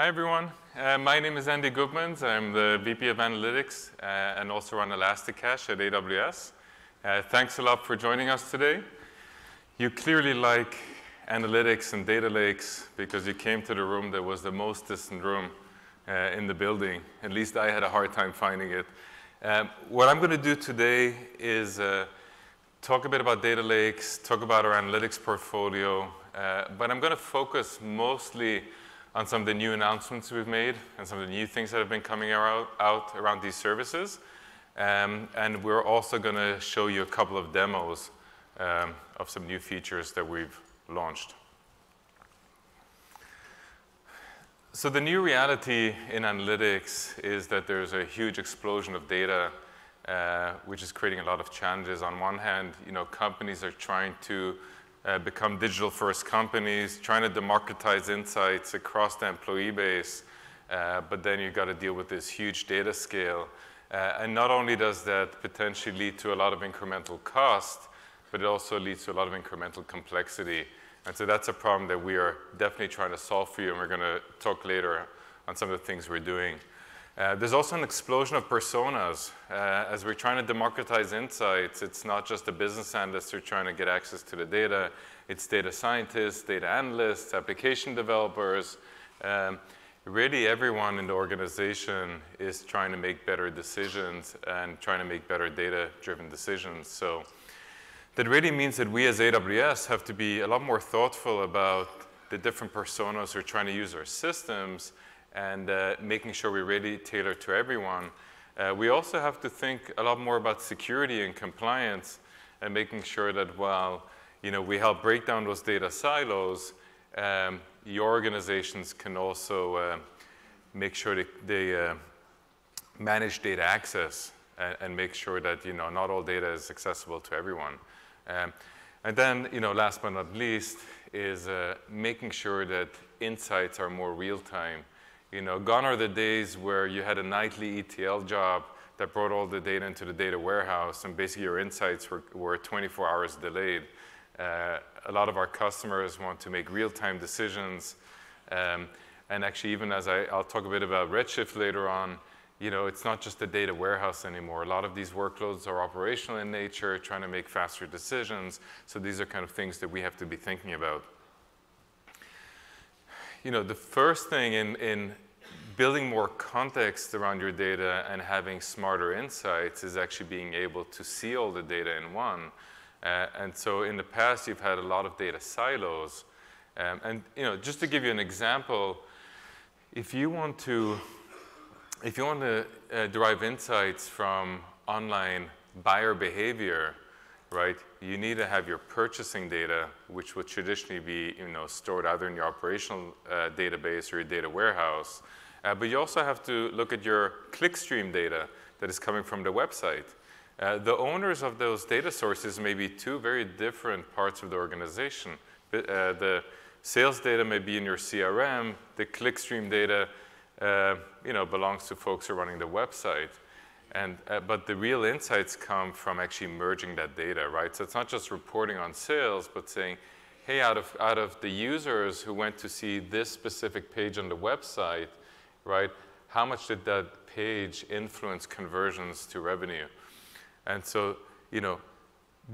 Hi, everyone. Uh, my name is Andy Gutmans. I'm the VP of Analytics uh, and also run Elasticache at AWS. Uh, thanks a lot for joining us today. You clearly like analytics and data lakes because you came to the room that was the most distant room uh, in the building. At least I had a hard time finding it. Um, what I'm going to do today is uh, talk a bit about data lakes, talk about our analytics portfolio, uh, but I'm going to focus mostly on some of the new announcements we've made and some of the new things that have been coming out, out around these services. Um, and we're also going to show you a couple of demos um, of some new features that we've launched. So the new reality in analytics is that there's a huge explosion of data, uh, which is creating a lot of challenges. On one hand, you know, companies are trying to uh, become digital-first companies, trying to democratize insights across the employee base, uh, but then you've got to deal with this huge data scale. Uh, and not only does that potentially lead to a lot of incremental cost, but it also leads to a lot of incremental complexity. And so that's a problem that we are definitely trying to solve for you, and we're going to talk later on some of the things we're doing. Uh, there's also an explosion of personas. Uh, as we're trying to democratize insights, it's not just the business analysts who are trying to get access to the data, it's data scientists, data analysts, application developers. Um, really, everyone in the organization is trying to make better decisions and trying to make better data-driven decisions. So that really means that we as AWS have to be a lot more thoughtful about the different personas who are trying to use our systems and uh, making sure we really tailor to everyone. Uh, we also have to think a lot more about security and compliance and making sure that while you know, we help break down those data silos, um, your organizations can also uh, make sure they, they uh, manage data access and, and, make sure that you know, not all data is accessible to everyone. Um, and then, you know, last but not least, is uh, making sure that insights are more real time you know, gone are the days where you had a nightly ETL job that brought all the data into the data warehouse, and basically your insights were, were 24 hours delayed. Uh, a lot of our customers want to make real-time decisions. Um, and actually, even as I, I'll talk a bit about Redshift later on, you know, it's not just a data warehouse anymore. A lot of these workloads are operational in nature, trying to make faster decisions. So these are kind of things that we have to be thinking about you know, the first thing in, in building more context around your data and having smarter insights is actually being able to see all the data in one. Uh, and so in the past, you've had a lot of data silos. Um, and you know, just to give you an example, if you want to, if you want to uh, derive insights from online buyer behavior, right? You need to have your purchasing data, which would traditionally be you know, stored either in your operational uh, database or your data warehouse. Uh, but you also have to look at your clickstream data that is coming from the website. Uh, the owners of those data sources may be two very different parts of the organization. Uh, the sales data may be in your CRM. The clickstream data uh, you know, belongs to folks who are running the website. And, uh, but the real insights come from actually merging that data, right? So it's not just reporting on sales, but saying, hey, out of, out of the users who went to see this specific page on the website, right, how much did that page influence conversions to revenue? And so, you know,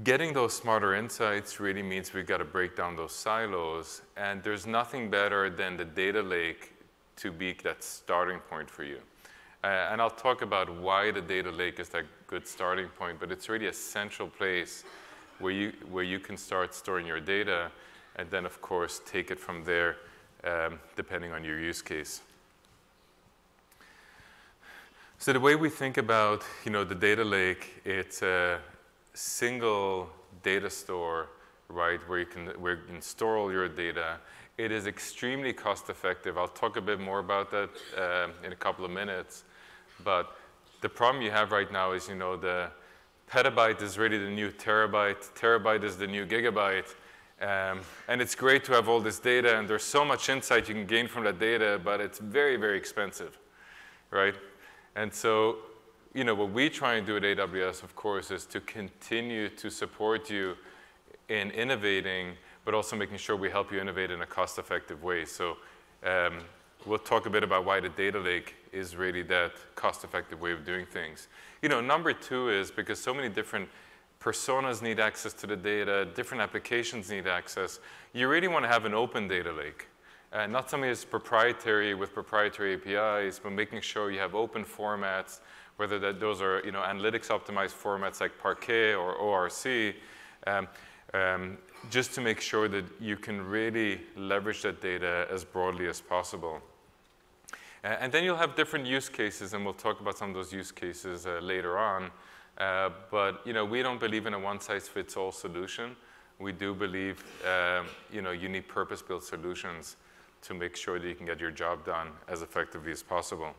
getting those smarter insights really means we've got to break down those silos. And there's nothing better than the data lake to be that starting point for you. Uh, and I'll talk about why the data lake is that good starting point, but it's really a central place where you, where you can start storing your data and then, of course, take it from there um, depending on your use case. So the way we think about you know, the data lake, it's a single data store, right, where you can, where you can store all your data. It is extremely cost effective. I'll talk a bit more about that uh, in a couple of minutes. But the problem you have right now is, you know, the petabyte is really the new terabyte, terabyte is the new gigabyte. Um, and it's great to have all this data, and there's so much insight you can gain from that data, but it's very, very expensive, right? And so, you know, what we try and do at AWS, of course, is to continue to support you in innovating, but also making sure we help you innovate in a cost-effective way. So um, we'll talk a bit about why the data lake is really that cost-effective way of doing things. You know, number two is because so many different personas need access to the data, different applications need access, you really want to have an open data lake. Uh, not something that's proprietary with proprietary APIs, but making sure you have open formats, whether that those are you know, analytics optimized formats like Parquet or ORC, um, um, just to make sure that you can really leverage that data as broadly as possible. And then you'll have different use cases, and we'll talk about some of those use cases uh, later on. Uh, but you know, we don't believe in a one-size-fits-all solution. We do believe um, you know, you need purpose-built solutions to make sure that you can get your job done as effectively as possible.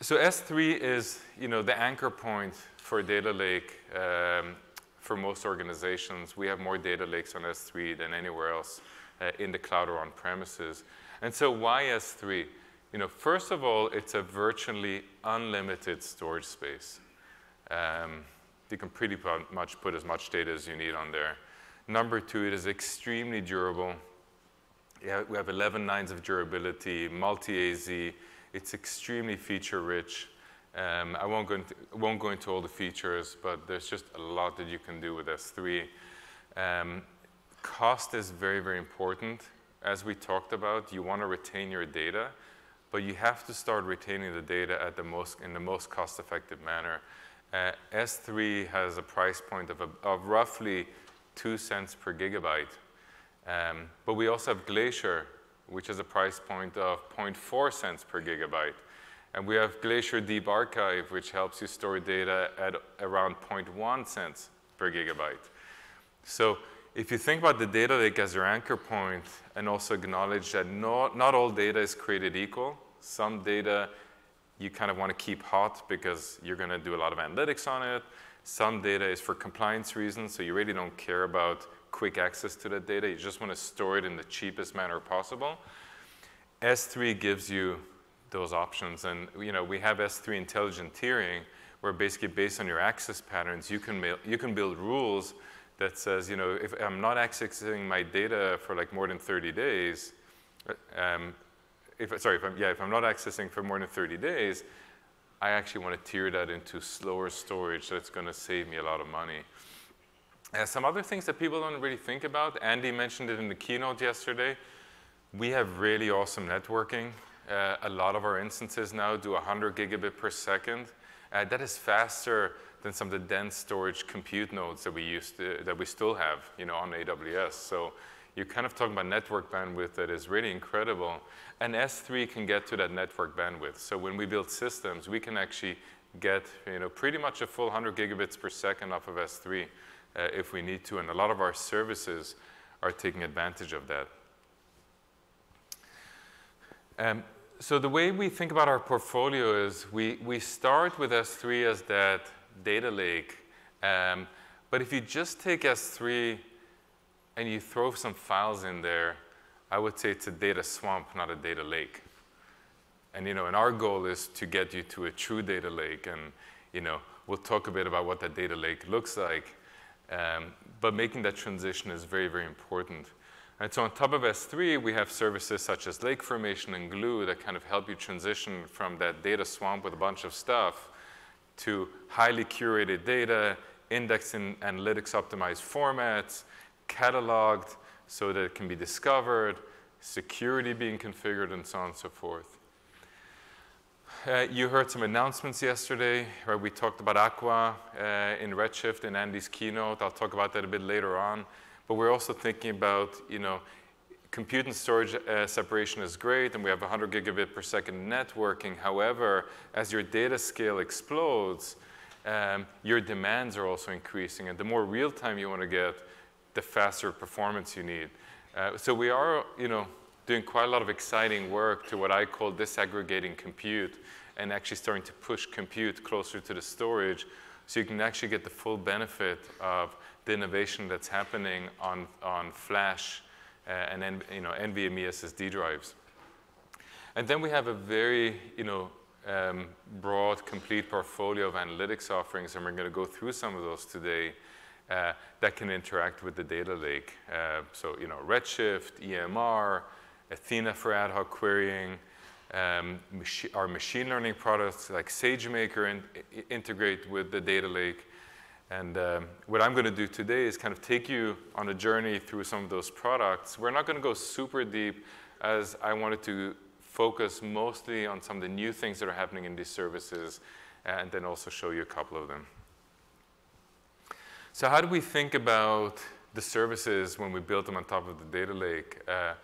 So S3 is you know, the anchor point for data lake um, for most organizations. We have more data lakes on S3 than anywhere else uh, in the cloud or on premises. And so why S3? You know, first of all, it's a virtually unlimited storage space. Um, you can pretty much put as much data as you need on there. Number two, it is extremely durable. Yeah, we have 11 nines of durability, multi-AZ. It's extremely feature-rich. Um, I won't go, into, won't go, into, all the features, but there's just a lot that you can do with S3. Um, cost is very, very important. As we talked about, you want to retain your data, but you have to start retaining the data at the most, in the most cost-effective manner. Uh, S3 has a price point of, a, of roughly 2 cents per gigabyte. Um, but we also have Glacier, which has a price point of 0.4 cents per gigabyte. And we have Glacier Deep Archive, which helps you store data at around 0.1 cents per gigabyte. So if you think about the data lake as your anchor point and also acknowledge that not, not all data is created equal, some data you kind of want to keep hot because you're going to do a lot of analytics on it. Some data is for compliance reasons, so you really don't care about quick access to that data. You just want to store it in the cheapest manner possible. S3 gives you those options. And you know, we have S3 intelligent tiering, where basically based on your access patterns, you can, you can build rules that says, you know, if I'm not accessing my data for like more than 30 days, um, if, sorry, if I'm, yeah, if I'm not accessing for more than 30 days, I actually want to tier that into slower storage so it's going to save me a lot of money. Uh, some other things that people don't really think about, Andy mentioned it in the keynote yesterday. We have really awesome networking. Uh, a lot of our instances now do 100 gigabit per second. Uh, that is faster than some of the dense storage compute nodes that we used to, that we still have, you know, on AWS. So you're kind of talking about network bandwidth that is really incredible. And S3 can get to that network bandwidth. So when we build systems, we can actually get you know, pretty much a full 100 gigabits per second off of S3 uh, if we need to. And a lot of our services are taking advantage of that. Um, so the way we think about our portfolio is we, we start with S3 as that data lake. Um, but if you just take S3 and you throw some files in there, I would say it's a data swamp, not a data lake. And you know, and our goal is to get you to a true data lake, and you know, we'll talk a bit about what that data lake looks like. Um, but making that transition is very, very important. And so on top of S3, we have services such as Lake Formation and Glue that kind of help you transition from that data swamp with a bunch of stuff to highly curated data, indexed in analytics optimized formats, cataloged so that it can be discovered, security being configured, and so on and so forth. Uh, you heard some announcements yesterday, where we talked about Aqua uh, in Redshift in Andy's keynote. I'll talk about that a bit later on. But we're also thinking about, you know, compute and storage uh, separation is great, and we have 100 gigabit per second networking. However, as your data scale explodes, um, your demands are also increasing. And the more real time you want to get, the faster performance you need. Uh, so we are, you know, doing quite a lot of exciting work to what I call disaggregating compute and actually starting to push compute closer to the storage so you can actually get the full benefit of the innovation that's happening on, on flash uh, and you know, NVMe SSD drives. And then we have a very you know, um, broad, complete portfolio of analytics offerings, and we're going to go through some of those today uh, that can interact with the data lake. Uh, so, you know, Redshift, EMR, Athena for ad hoc querying, um, our machine learning products like SageMaker in integrate with the data lake. And um, what I'm going to do today is kind of take you on a journey through some of those products. We're not going to go super deep as I wanted to focus mostly on some of the new things that are happening in these services and then also show you a couple of them. So how do we think about the services when we build them on top of the data lake? Uh,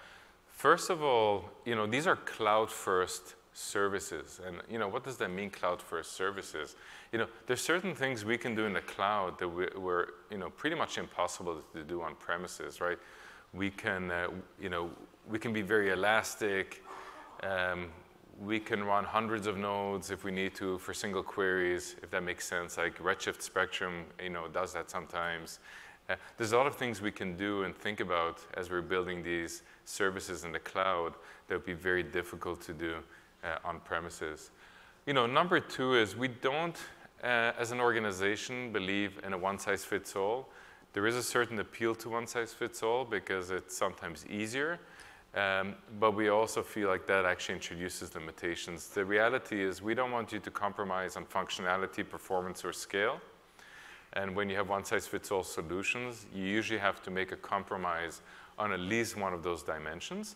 first of all, you know, these are cloud-first services. And, you know, what does that mean, cloud-first services? You know, there's certain things we can do in the cloud that we, were, you know, pretty much impossible to do on premises, right? We can, uh, you know, we can be very elastic. Um, we can run hundreds of nodes if we need to for single queries, if that makes sense. Like Redshift Spectrum, you know, does that sometimes. Uh, there's a lot of things we can do and think about as we're building these services in the cloud that would be very difficult to do uh, on premises. You know, number two is we don't, uh, as an organization, believe in a one-size-fits-all. There is a certain appeal to one-size-fits-all because it's sometimes easier. Um, but we also feel like that actually introduces limitations. The reality is we don't want you to compromise on functionality, performance, or scale. And when you have one-size-fits-all solutions, you usually have to make a compromise on at least one of those dimensions.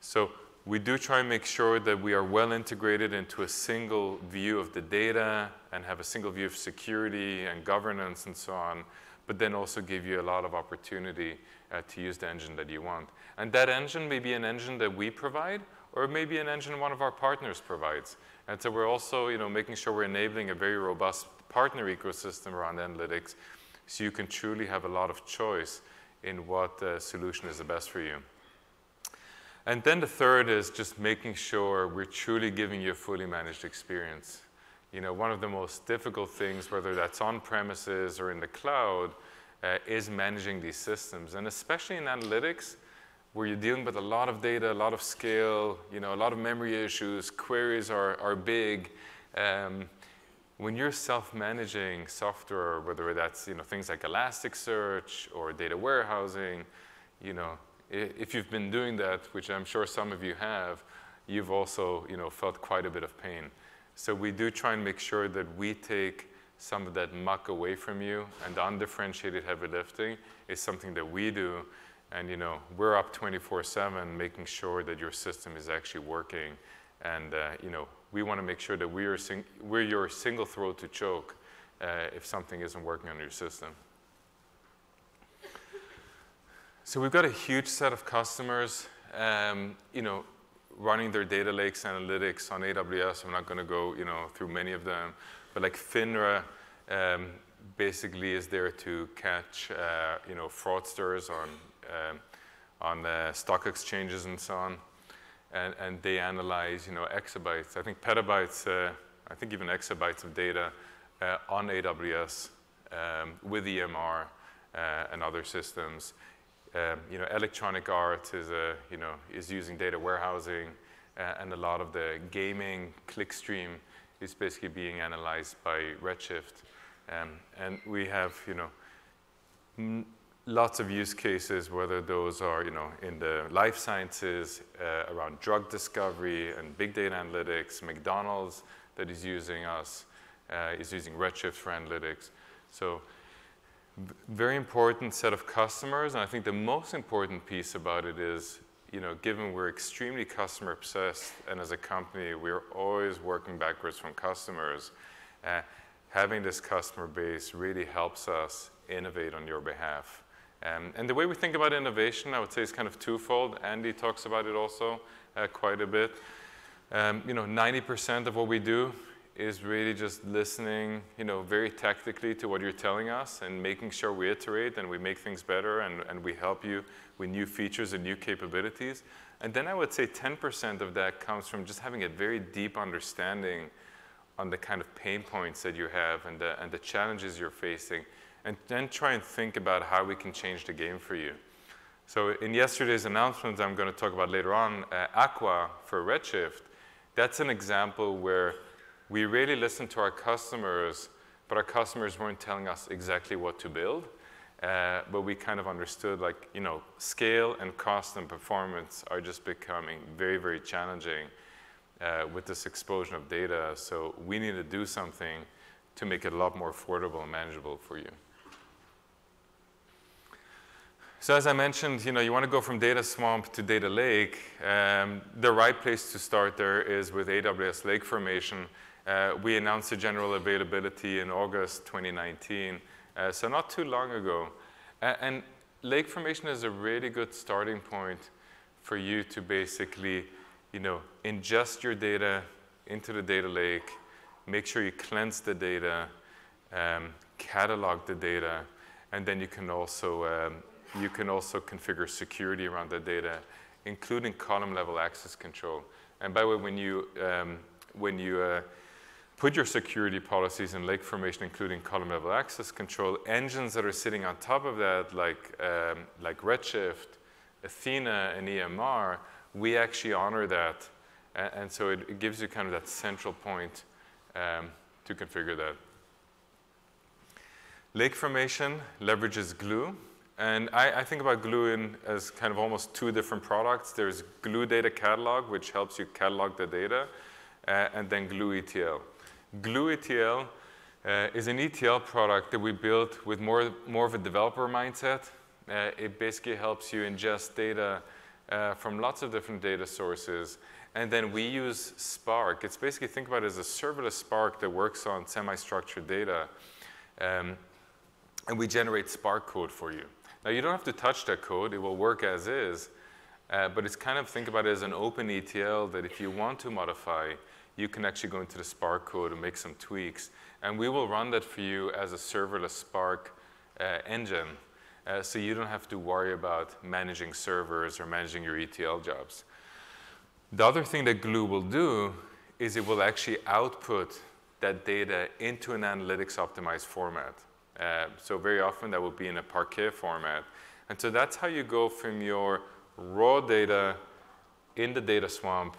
So we do try and make sure that we are well integrated into a single view of the data and have a single view of security and governance and so on, but then also give you a lot of opportunity uh, to use the engine that you want. And that engine may be an engine that we provide, or maybe an engine one of our partners provides. And so we're also you know, making sure we're enabling a very robust partner ecosystem around analytics so you can truly have a lot of choice in what uh, solution is the best for you. And then the third is just making sure we're truly giving you a fully managed experience. You know, one of the most difficult things, whether that's on premises or in the cloud, uh, is managing these systems. And especially in analytics, where you're dealing with a lot of data, a lot of scale, you know, a lot of memory issues, queries are, are big. Um, when you're self-managing software, whether that's you know, things like Elasticsearch or data warehousing, you know, if you've been doing that, which I'm sure some of you have, you've also you know, felt quite a bit of pain. So we do try and make sure that we take some of that muck away from you, and the undifferentiated heavy lifting is something that we do. And you know, we're up 24/7, making sure that your system is actually working. And uh, you know, we want to make sure that we're, we're your single throat to choke uh, if something isn't working on your system. So we've got a huge set of customers, um, you know, running their data lakes analytics on AWS. I'm not going to go, you know, through many of them, but like FINRA um, basically is there to catch, uh, you know, fraudsters on um, on uh, stock exchanges and so on, and and they analyze, you know, exabytes. I think petabytes. Uh, I think even exabytes of data uh, on AWS um, with EMR uh, and other systems. Um, you know, Electronic Arts is, a, you know, is using data warehousing, uh, and a lot of the gaming clickstream is basically being analyzed by Redshift. Um, and we have, you know, lots of use cases, whether those are, you know, in the life sciences, uh, around drug discovery and big data analytics, McDonald's that is using us, uh, is using Redshift for analytics. So very important set of customers, and I think the most important piece about it is, you know, given we're extremely customer obsessed, and as a company, we're always working backwards from customers, uh, having this customer base really helps us innovate on your behalf. Um, and the way we think about innovation, I would say, is kind of twofold. Andy talks about it also uh, quite a bit. Um, you know, 90% of what we do is really just listening, you know, very tactically to what you're telling us and making sure we iterate and we make things better and, and we help you with new features and new capabilities. And then I would say 10% of that comes from just having a very deep understanding on the kind of pain points that you have and the, and the challenges you're facing, and then try and think about how we can change the game for you. So in yesterday's announcements I'm going to talk about later on, uh, Aqua for Redshift, that's an example where we really listened to our customers, but our customers weren't telling us exactly what to build. Uh, but we kind of understood like, you know, scale and cost and performance are just becoming very, very challenging uh, with this explosion of data. So we need to do something to make it a lot more affordable and manageable for you. So as I mentioned, you know, you want to go from data swamp to data lake. Um, the right place to start there is with AWS Lake Formation. Uh, we announced the general availability in August 2019, uh, so not too long ago. And Lake Formation is a really good starting point for you to basically, you know, ingest your data into the data lake, make sure you cleanse the data, um, catalog the data, and then you can also um, you can also configure security around the data, including column level access control. And by the way, when you, um, when you uh, put your security policies in lake formation, including column level access control, engines that are sitting on top of that, like, um, like Redshift, Athena, and EMR, we actually honor that. And, and so it, it, gives you kind of that central point um, to configure that. Lake formation leverages Glue. And I, I, think about Glue in as kind of almost two different products. There's Glue Data Catalog, which helps you catalog the data, uh, and then Glue ETL. Glue ETL uh, is an ETL product that we built with more, more of a developer mindset. Uh, it basically helps you ingest data uh, from lots of different data sources. And then we use Spark. It's basically, think about it as a serverless Spark that works on semi-structured data. Um, and we generate Spark code for you. Now, you don't have to touch that code. It will work as is. Uh, but it's kind of, think about it as an open ETL that if you want to modify, you can actually go into the Spark code and make some tweaks. And we will run that for you as a serverless Spark uh, engine. Uh, so you don't have to worry about managing servers or managing your ETL jobs. The other thing that Glue will do is it will actually output that data into an analytics optimized format. Uh, so very often that will be in a Parquet format. And so that's how you go from your raw data in the data swamp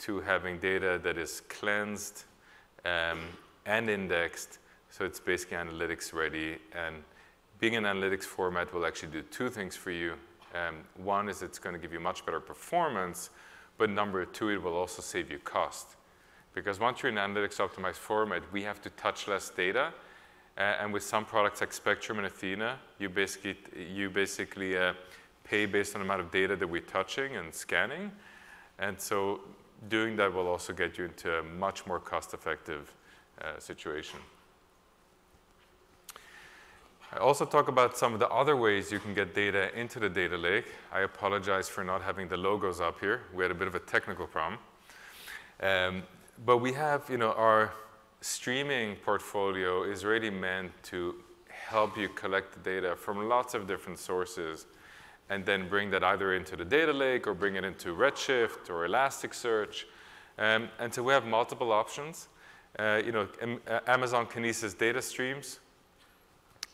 to having data that is cleansed um, and indexed. So it's basically analytics ready. And being an analytics format will actually do two things for you. Um, one is it's going to give you much better performance, but number two, it will also save you cost. Because once you're in analytics optimized format, we have to touch less data uh, and with some products like Spectrum and Athena, you basically, you basically uh, pay based on the amount of data that we're touching and scanning. And so doing that will also get you into a much more cost-effective uh, situation. I also talk about some of the other ways you can get data into the data lake. I apologize for not having the logos up here. We had a bit of a technical problem. Um, but we have, you know, our streaming portfolio is really meant to help you collect the data from lots of different sources and then bring that either into the data lake or bring it into Redshift or Elasticsearch. Um, and so we have multiple options. Uh, you know, uh, Amazon Kinesis Data Streams,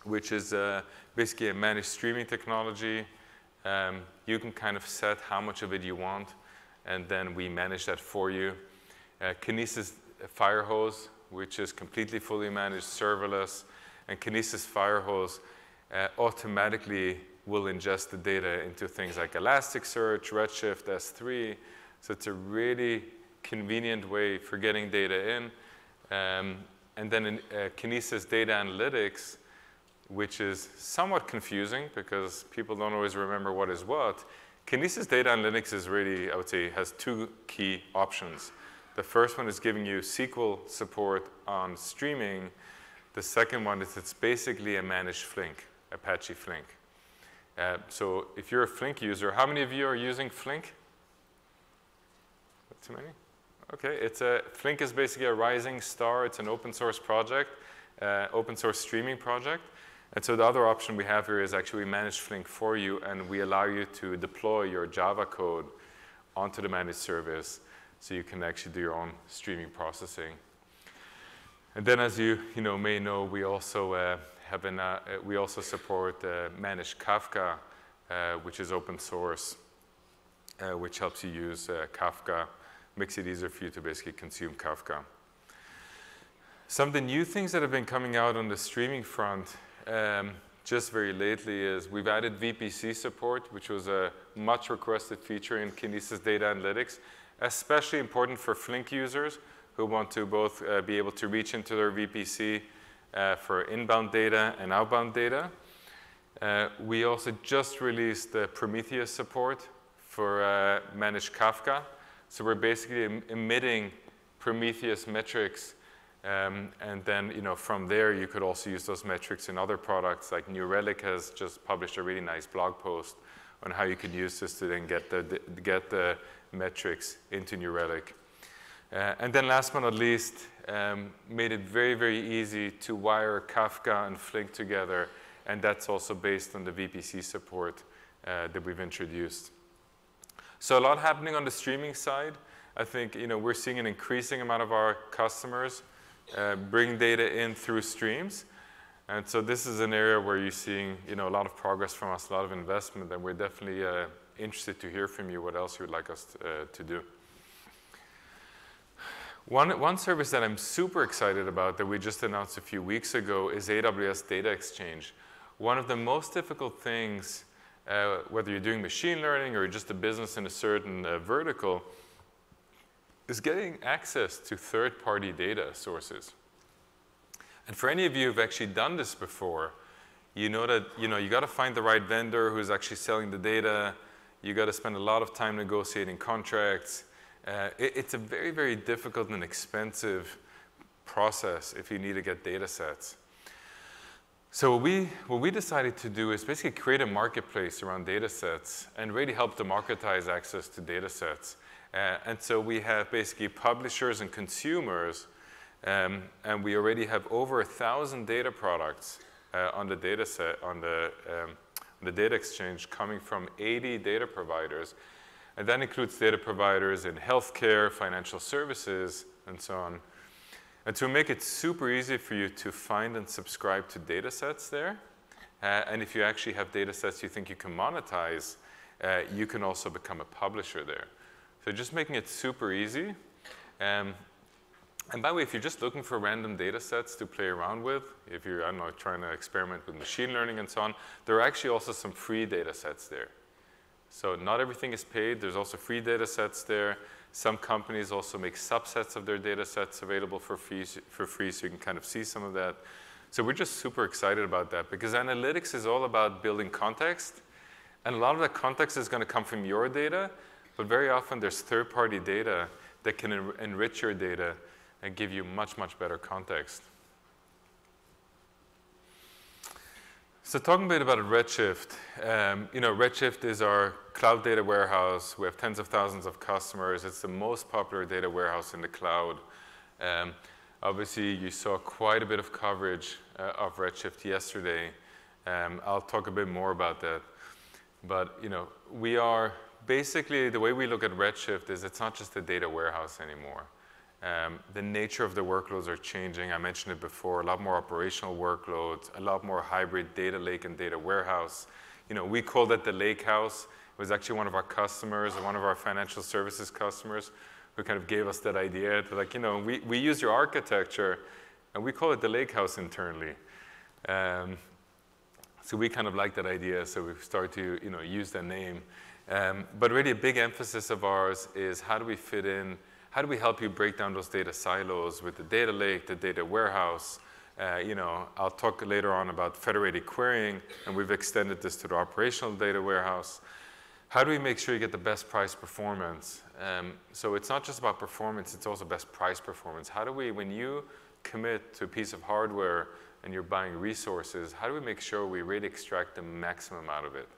which is uh, basically a managed streaming technology. Um, you can kind of set how much of it you want, and then we manage that for you. Uh, Kinesis Firehose, which is completely fully managed serverless, and Kinesis Firehose uh, automatically will ingest the data into things like Elasticsearch, Redshift, S3. So it's a really convenient way for getting data in. Um, and then in uh, Kinesis Data Analytics, which is somewhat confusing because people don't always remember what is what. Kinesis Data Analytics is really, I would say, has two key options. The first one is giving you SQL support on streaming. The second one is it's basically a managed Flink, Apache Flink. Uh, so if you're a Flink user, how many of you are using Flink? Not too many? Okay, it's a, Flink is basically a rising star. It's an open source project, uh, open source streaming project. And so the other option we have here is actually we manage Flink for you, and we allow you to deploy your Java code onto the managed service so you can actually do your own streaming processing. And then as you, you know, may know, we also uh, have an, uh, we also support uh, managed Kafka, uh, which is open source, uh, which helps you use uh, Kafka, makes it easier for you to basically consume Kafka. Some of the new things that have been coming out on the streaming front, um, just very lately is we've added VPC support, which was a much requested feature in Kinesis Data Analytics, especially important for Flink users who want to both uh, be able to reach into their VPC for inbound data and outbound data. Uh, we also just released the Prometheus support for uh, managed Kafka. So we're basically em emitting Prometheus metrics um, and then, you know, from there, you could also use those metrics in other products. Like New Relic has just published a really nice blog post on how you could use this to then get the get the metrics into New Relic. Uh, and then last but not least, um, made it very, very easy to wire Kafka and Flink together. And that's also based on the VPC support uh, that we've introduced. So a lot happening on the streaming side. I think you know, we're seeing an increasing amount of our customers uh, bring data in through streams. And so this is an area where you're seeing you know, a lot of progress from us, a lot of investment, and we're definitely uh, interested to hear from you what else you would like us uh, to do. One, one service that I'm super excited about that we just announced a few weeks ago is AWS Data Exchange. One of the most difficult things, uh, whether you're doing machine learning or just a business in a certain uh, vertical, is getting access to third-party data sources. And for any of you who've actually done this before, you know that you know you got to find the right vendor who's actually selling the data. You got to spend a lot of time negotiating contracts. Uh, it, it's a very, very difficult and expensive process if you need to get data sets. So what we, what we decided to do is basically create a marketplace around data sets and really help democratize access to data sets. Uh, and so we have basically publishers and consumers, um, and we already have over a thousand data products uh, on the data set, on the, um, the data exchange coming from 80 data providers. And that includes data providers in healthcare, financial services, and so on. And to make it super easy for you to find and subscribe to data sets there, uh, and if you actually have data sets you think you can monetize, uh, you can also become a publisher there. So just making it super easy. Um, and by the way, if you're just looking for random data sets to play around with, if you're, I don't know, trying to experiment with machine learning and so on, there are actually also some free data sets there. So not everything is paid. There's also free data sets there. Some companies also make subsets of their data sets available for free, for free, so you can kind of see some of that. So we're just super excited about that because analytics is all about building context. And a lot of that context is going to come from your data, but very often there's third-party data that can en enrich your data and give you much, much better context. So talking a bit about Redshift, um, you know, Redshift is our cloud data warehouse. We have tens of thousands of customers. It's the most popular data warehouse in the cloud. Um, obviously, you saw quite a bit of coverage uh, of Redshift yesterday. Um, I'll talk a bit more about that. But, you know, we are basically, the way we look at Redshift is it's not just a data warehouse anymore. Um, the nature of the workloads are changing. I mentioned it before, a lot more operational workloads, a lot more hybrid data lake and data warehouse. You know, we called it the lake house. It was actually one of our customers, one of our financial services customers who kind of gave us that idea. To like, you know, we, we use your architecture and we call it the lake house internally. Um, so we kind of like that idea, so we start to, you know, use that name. Um, but really a big emphasis of ours is how do we fit in, how do we help you break down those data silos with the data lake, the data warehouse. Uh, you know, I'll talk later on about federated querying, and we've extended this to the operational data warehouse. How do we make sure you get the best price performance? Um, so it's not just about performance, it's also best price performance. How do we, when you commit to a piece of hardware and you're buying resources, how do we make sure we really extract the maximum out of it?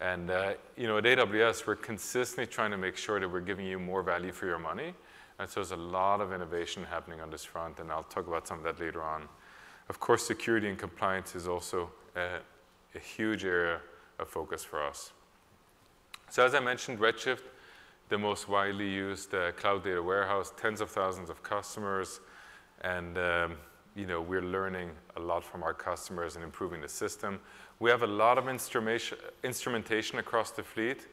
And uh, you know, at AWS, we're consistently trying to make sure that we're giving you more value for your money. And so there's a lot of innovation happening on this front, and I'll talk about some of that later on. Of course, security and compliance is also a, a huge area of focus for us. So as I mentioned, Redshift, the most widely used uh, cloud data warehouse, tens of thousands of customers, and um, you know, we're learning a lot from our customers and improving the system. We have a lot of instrumentation across the fleet.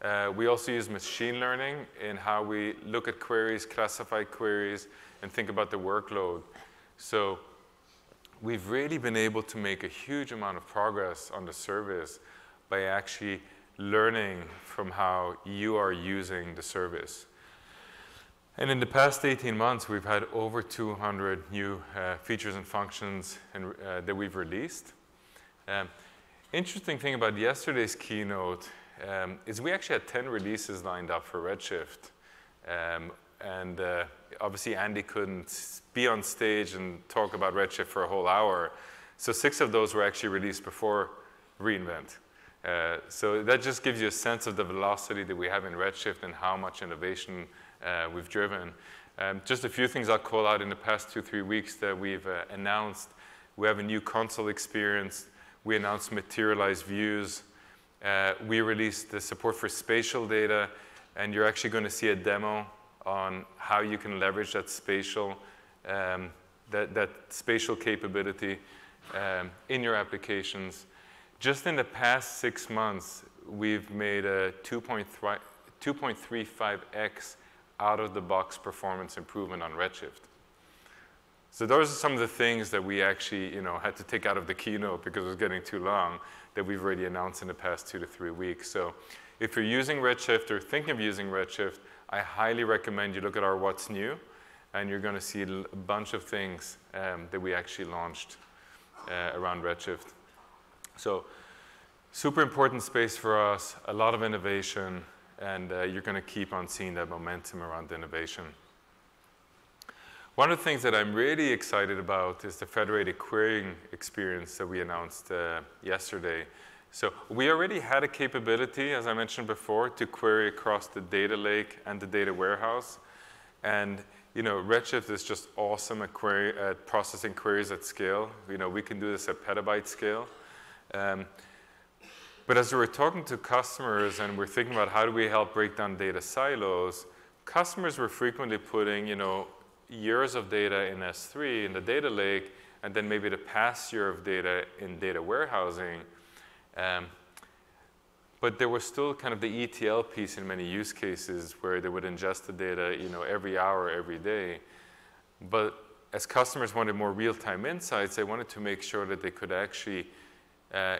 Uh, we also use machine learning in how we look at queries, classify queries, and think about the workload. So we've really been able to make a huge amount of progress on the service by actually learning from how you are using the service. And in the past 18 months, we've had over 200 new uh, features and functions uh, that we've released. Um, interesting thing about yesterday's keynote um, is we actually had 10 releases lined up for Redshift. Um, and uh, obviously Andy couldn't be on stage and talk about Redshift for a whole hour. So six of those were actually released before reInvent. Uh, so that just gives you a sense of the velocity that we have in Redshift and how much innovation uh, we've driven. Um, just a few things I'll call out in the past two, three weeks that we've uh, announced. We have a new console experience. We announced materialized views. Uh, we released the support for spatial data, and you're actually going to see a demo on how you can leverage that spatial, um, that, that spatial capability um, in your applications. Just in the past six months, we've made a 2.35x out of the box performance improvement on Redshift. So those are some of the things that we actually you know, had to take out of the keynote because it was getting too long that we've already announced in the past two to three weeks. So if you're using Redshift or thinking of using Redshift, I highly recommend you look at our What's New, and you're going to see a bunch of things um, that we actually launched uh, around Redshift. So super important space for us, a lot of innovation, and uh, you're going to keep on seeing that momentum around innovation. One of the things that I'm really excited about is the federated querying experience that we announced uh, yesterday. So we already had a capability, as I mentioned before, to query across the data lake and the data warehouse. And you know, Redshift is just awesome at, query, at processing queries at scale. You know, we can do this at petabyte scale. Um, but as we were talking to customers and we're thinking about how do we help break down data silos, customers were frequently putting, you know, years of data in S3 in the data lake, and then maybe the past year of data in data warehousing. Um, but there was still kind of the ETL piece in many use cases where they would ingest the data, you know, every hour, every day. But as customers wanted more real-time insights, they wanted to make sure that they could actually uh,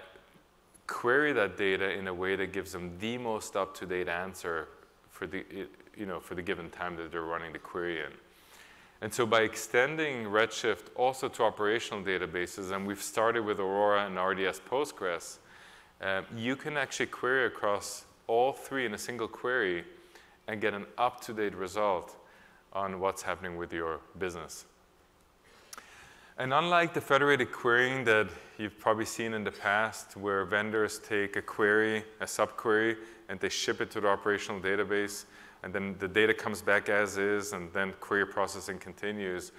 query that data in a way that gives them the most up-to-date answer for the, you know, for the given time that they're running the query in. And so by extending Redshift also to operational databases, and we've started with Aurora and RDS Postgres, uh, you can actually query across all three in a single query and get an up-to-date result on what's happening with your business. And unlike the federated querying that you've probably seen in the past, where vendors take a query, a subquery, and they ship it to the operational database, and then the data comes back as is, and then query processing continues,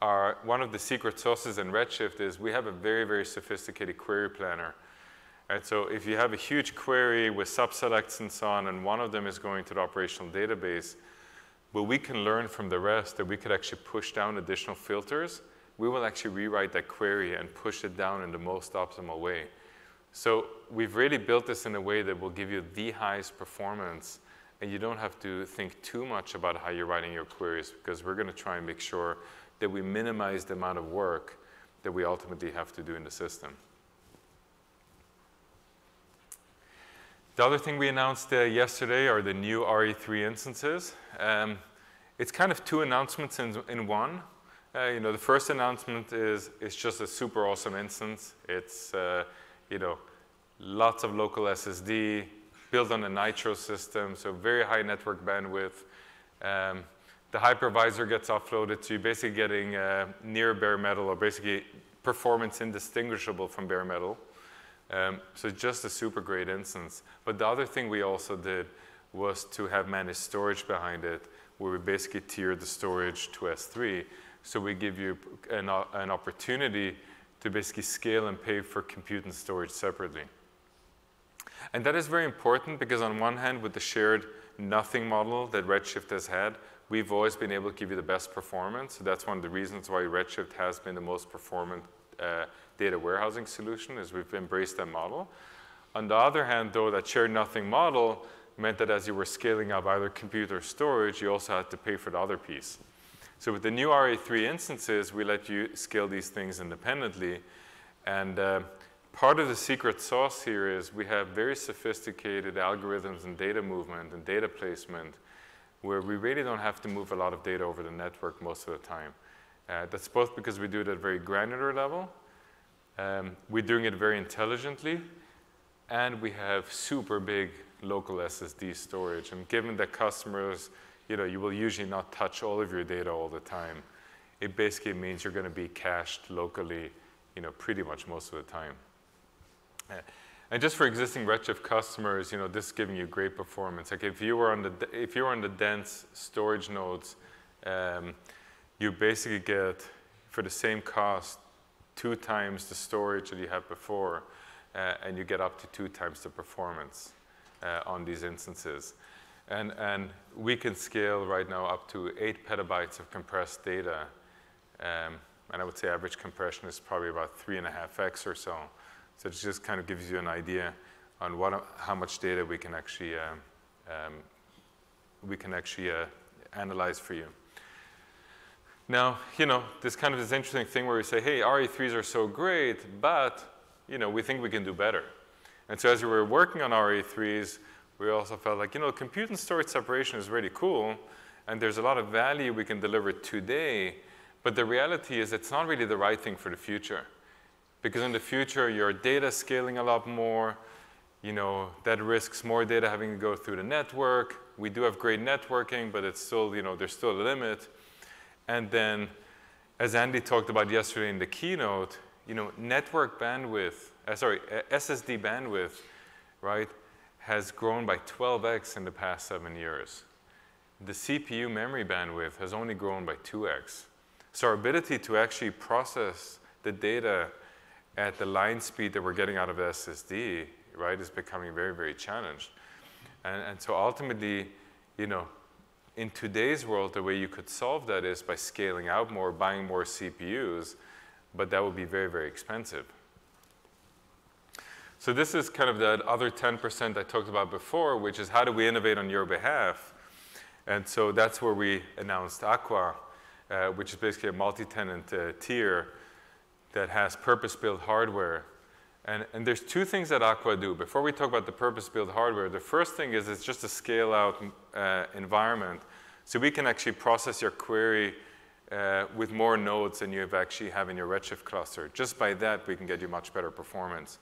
our, one of the secret sauces in Redshift is we have a very, very sophisticated query planner. Right, so if you have a huge query with subselects and so on, and one of them is going to the operational database, but we can learn from the rest that we could actually push down additional filters, we will actually rewrite that query and push it down in the most optimal way. So we've really built this in a way that will give you the highest performance, and you don't have to think too much about how you're writing your queries, because we're going to try and make sure that we minimize the amount of work that we ultimately have to do in the system. The other thing we announced uh, yesterday are the new RA3 instances. Um, it's kind of two announcements in, in one. Uh, you know, the first announcement is it's just a super awesome instance. It's uh, you know lots of local SSD built on a Nitro system, so very high network bandwidth. Um, the hypervisor gets offloaded, so you're basically getting uh, near bare metal or basically performance indistinguishable from bare metal. Um, so just a super great instance. But the other thing we also did was to have managed storage behind it, where we basically tiered the storage to S3. So we give you an, an opportunity to basically scale and pay for compute and storage separately. And that is very important because on one hand, with the shared nothing model that Redshift has had, we've always been able to give you the best performance. So that's one of the reasons why Redshift has been the most performant uh, data warehousing solution is we've embraced that model. On the other hand, though, that shared nothing model meant that as you were scaling up either compute or storage, you also had to pay for the other piece. So with the new RA3 instances, we let you scale these things independently. And uh, part of the secret sauce here is we have very sophisticated algorithms and data movement and data placement where we really don't have to move a lot of data over the network most of the time. Uh, that's both because we do it at a very granular level, um, we're doing it very intelligently, and we have super big local SSD storage. And given that customers, you know, you will usually not touch all of your data all the time, it basically means you're going to be cached locally, you know, pretty much most of the time. And just for existing Redshift customers, you know, this is giving you great performance. Like if you were on the if you were on the dense storage nodes, um, you basically get for the same cost two times the storage that you had before, uh, and you get up to two times the performance uh, on these instances. And, and we can scale right now up to eight petabytes of compressed data. Um, and I would say average compression is probably about three and a half X or so. So it just kind of gives you an idea on what, how much data we can actually, um, um, we can actually uh, analyze for you. Now, you know, this kind of this interesting thing where we say, hey, RA3s are so great, but, you know, we think we can do better. And so as we were working on RA3s, we also felt like, you know, compute and storage separation is really cool, and there's a lot of value we can deliver today, but the reality is it's not really the right thing for the future. Because in the future, your data scaling a lot more, you know, that risks more data having to go through the network. We do have great networking, but it's still, you know, there's still a limit. And then, as Andy talked about yesterday in the keynote, you know, network bandwidth, uh, sorry, SSD bandwidth, right, has grown by 12x in the past seven years. The CPU memory bandwidth has only grown by 2x. So our ability to actually process the data at the line speed that we're getting out of the SSD, right, is becoming very, very challenged. And, and so ultimately, you know, in today's world, the way you could solve that is by scaling out more, buying more CPUs, but that would be very, very expensive. So this is kind of that other 10% I talked about before, which is how do we innovate on your behalf? And so that's where we announced Aqua, uh, which is basically a multi-tenant uh, tier that has purpose-built hardware. And, and there's two things that Aqua do. Before we talk about the purpose-built hardware, the first thing is it's just a scale-out uh, environment. So we can actually process your query uh, with more nodes than you actually have in your Redshift cluster. Just by that, we can get you much better performance.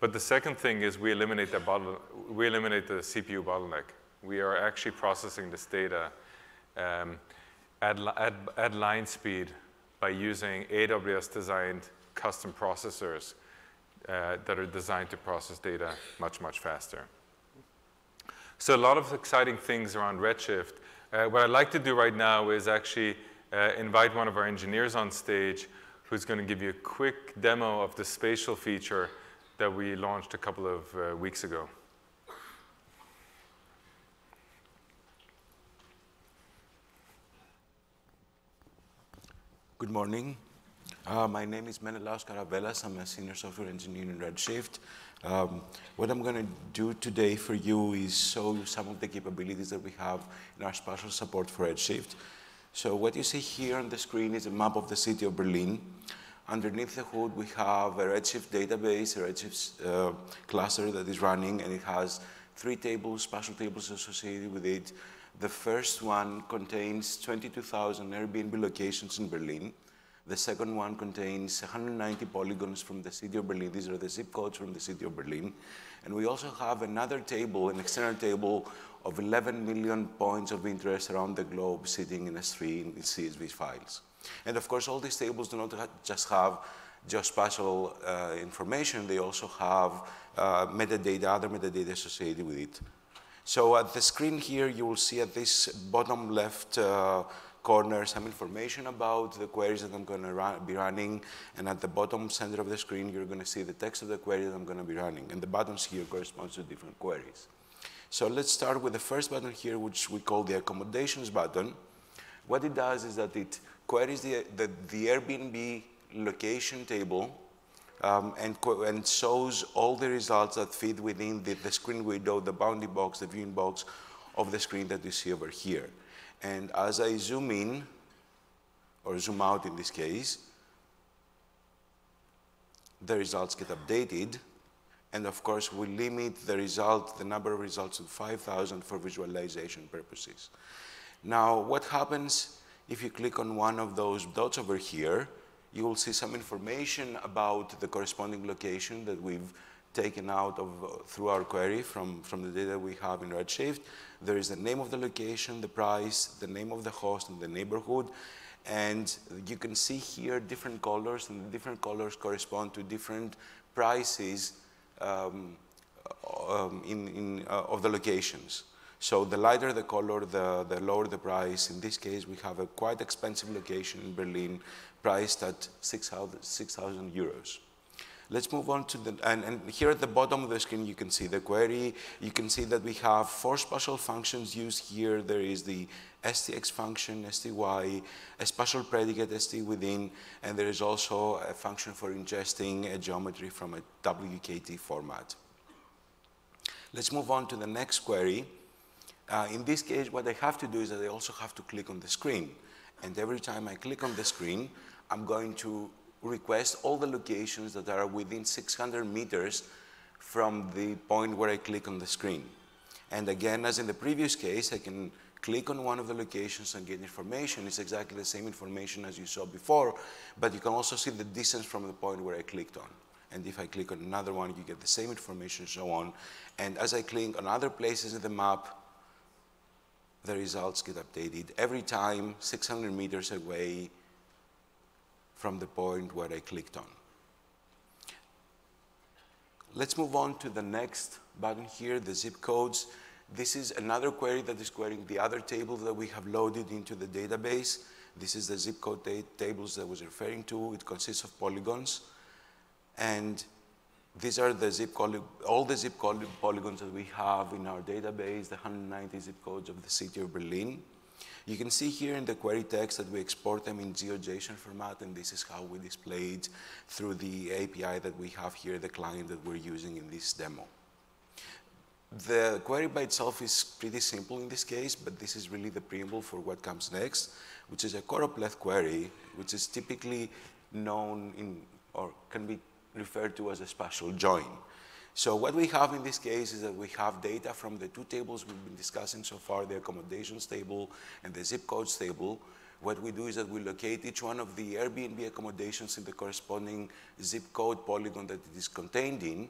But the second thing is we eliminate the, bottle, we eliminate the CPU bottleneck. We are actually processing this data um, at, at, at line speed by using AWS-designed custom processors uh, that are designed to process data much, much faster. So a lot of exciting things around Redshift. Uh, what I'd like to do right now is actually uh, invite one of our engineers on stage who's going to give you a quick demo of the spatial feature that we launched a couple of uh, weeks ago. Good morning. Uh, my name is Menelaos Karavelas. I'm a senior software engineer in Redshift. Um, what I'm going to do today for you is show you some of the capabilities that we have in our spatial support for Redshift. So what you see here on the screen is a map of the city of Berlin. Underneath the hood, we have a Redshift database, a Redshift uh, cluster that is running, and it has three tables, spatial tables associated with it. The first one contains 22,000 Airbnb locations in Berlin. The second one contains 190 polygons from the city of Berlin. These are the zip codes from the city of Berlin. And we also have another table, an external table of 11 million points of interest around the globe sitting in S3 in CSV files. And of course, all these tables do not just have geospatial uh, information, they also have uh, metadata, other metadata associated with it. So at the screen here, you will see at this bottom left uh, corner some information about the queries that I'm going to run, be running. And at the bottom center of the screen, you're going to see the text of the query that I'm going to be running. And the buttons here correspond to different queries. So let's start with the first button here, which we call the accommodations button. What it does is that it queries the, the, the Airbnb location table um, and, and, shows all the results that fit within the, the screen window, the bounding box, the viewing box of the screen that you see over here. And as I zoom in, or zoom out in this case, the results get updated. And of course, we limit the result, the number of results to 5,000 for visualization purposes. Now, what happens if you click on one of those dots over here, you will see some information about the corresponding location that we've taken out of, uh, through our query from, from the data we have in Redshift. There is the name of the location, the price, the name of the host, and the neighborhood. And you can see here different colors, and the different colors correspond to different prices um, um, in, in, uh, of the locations. So the lighter the color, the, the lower the price. In this case, we have a quite expensive location in Berlin, priced at 6,000 6, euros. Let's move on to the, and, and, here at the bottom of the screen, you can see the query. You can see that we have four spatial functions used here. There is the stx function, sty, a spatial predicate st within, and there is also a function for ingesting a geometry from a WKT format. Let's move on to the next query. Uh, in this case, what I have to do is that I also have to click on the screen. And every time I click on the screen, I'm going to request all the locations that are within 600 meters from the point where I click on the screen. And again, as in the previous case, I can click on one of the locations and get information. It's exactly the same information as you saw before, but you can also see the distance from the point where I clicked on. And if I click on another one, you get the same information, so on. And as I click on other places in the map, the results get updated every time 600 meters away from the point where I clicked on. Let's move on to the next button here, the zip codes. This is another query that is querying the other table that we have loaded into the database. This is the zip code tables that I was referring to. It consists of polygons. And these are the zip all the zip code polygons that we have in our database, the 190 zip codes of the city of Berlin. You can see here in the query text that we export them in GeoJSON format, and this is how we display it through the API that we have here, the client that we're using in this demo. The query by itself is pretty simple in this case, but this is really the preamble for what comes next, which is a choropleth query, which is typically known in, or can be referred to as a spatial join. So what we have in this case is that we have data from the two tables we've been discussing so far, the accommodations table and the zip codes table. What we do is that we locate each one of the Airbnb accommodations in the corresponding zip code polygon that it is contained in,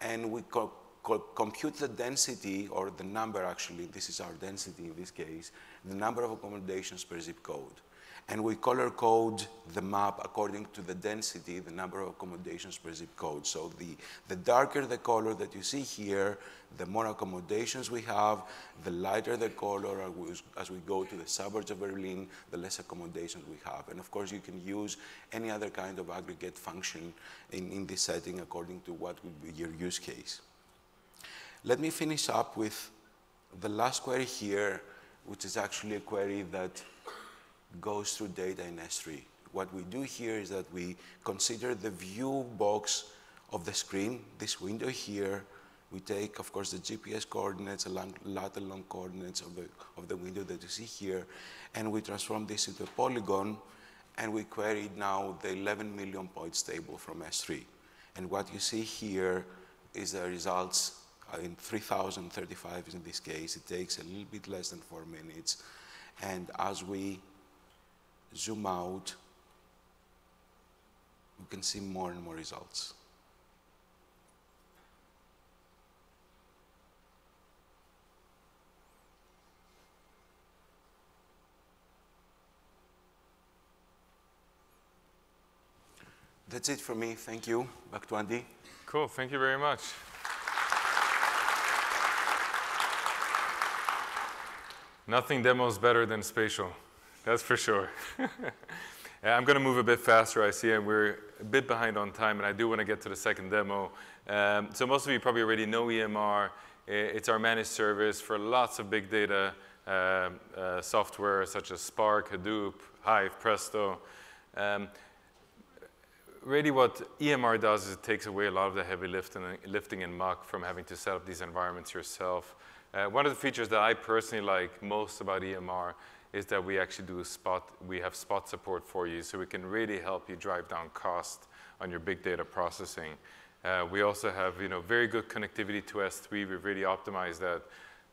and we co co compute the density, or the number actually, this is our density in this case, the number of accommodations per zip code and we color code the map according to the density, the number of accommodations per zip code. So the, the darker the color that you see here, the more accommodations we have, the lighter the color as we go to the suburbs of Berlin, the less accommodations we have. And of course, you can use any other kind of aggregate function in, in this setting according to what would be your use case. Let me finish up with the last query here, which is actually a query that goes through data in S3. What we do here is that we consider the view box of the screen, this window here. We take, of course, the GPS coordinates, along lat long coordinates of the, of the window that you see here, and we transform this into a polygon, and we query now the 11 million points table from S3. And what you see here is the results uh, in 3035 in this case. It takes a little bit less than four minutes. And as we zoom out, we can see more and more results. That's it for me. Thank you. Back to Andy. Cool. Thank you very much. Nothing demos better than spatial. That's for sure. I'm going to move a bit faster, I see, and we're a bit behind on time, and I do want to get to the second demo. Um, so most of you probably already know EMR. It's our managed service for lots of big data uh, uh, software such as Spark, Hadoop, Hive, Presto. Um, really what EMR does is it takes away a lot of the heavy lifting, lifting and muck from having to set up these environments yourself. Uh, one of the features that I personally like most about EMR is that we actually do spot, we have spot support for you, so we can really help you drive down cost on your big data processing. Uh, we also have, you know, very good connectivity to S3. We've really optimized that,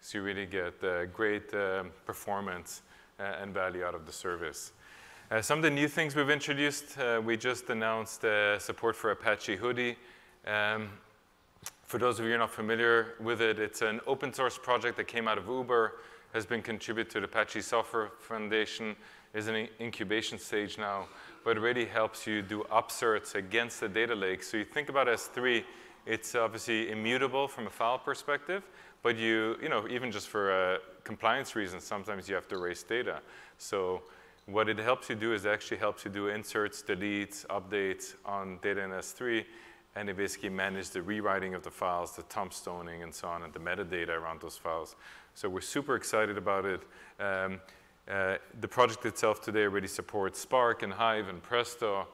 so you really get uh, great um, performance uh, and value out of the service. Uh, some of the new things we've introduced, uh, we just announced uh, support for Apache Hudi. Um, for those of you who are not familiar with it, it's an open source project that came out of Uber has been contributed to the Apache Software Foundation, is in an incubation stage now, but really helps you do upserts against the data lake. So you think about S3, it's obviously immutable from a file perspective, but you, you know, even just for uh, compliance reasons, sometimes you have to erase data. So what it helps you do is actually helps you do inserts, deletes, updates on data in S3, and it basically manages the rewriting of the files, the tombstoning, and so on, and the metadata around those files. So we're super excited about it. Um, uh, the project itself today already supports Spark and Hive and Presto,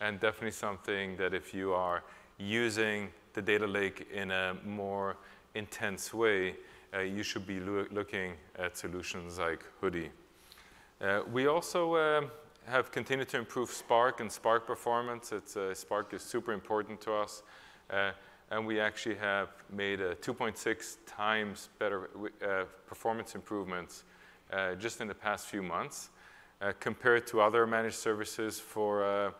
and definitely something that if you are using the data lake in a more intense way, uh, you should be lo looking at solutions like Hudi. Uh, we also uh, have continued to improve Spark and Spark performance. Uh, Spark is super important to us. Uh, and we actually have made a 2.6 times better uh, performance improvements uh, just in the past few months uh, compared to other managed services for, uh,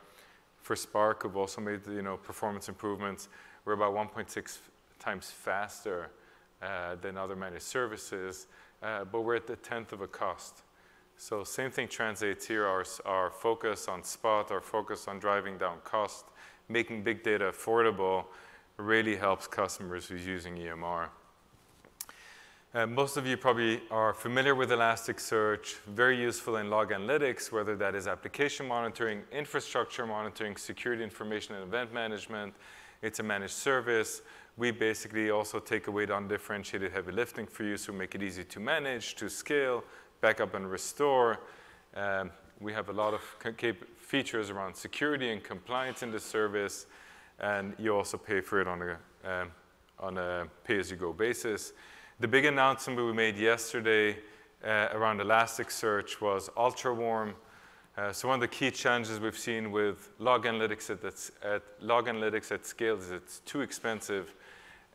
for Spark who've also made you know, performance improvements. We're about 1.6 times faster uh, than other managed services, uh, but we're at the tenth of a cost. So same thing translates here, our, our focus on Spot, our focus on driving down cost, making big data affordable, really helps customers who's using EMR. Uh, most of you probably are familiar with Elasticsearch, very useful in log analytics, whether that is application monitoring, infrastructure monitoring, security information and event management. It's a managed service. We basically also take away the undifferentiated heavy lifting for you, so make it easy to manage, to scale, backup and restore. Um, we have a lot of features around security and compliance in the service and you also pay for it on a, um, on a pay-as-you-go basis. The big announcement we made yesterday uh, around Elasticsearch was UltraWarm. Uh, so one of the key challenges we've seen with log analytics at, at log analytics at scale is it's too expensive.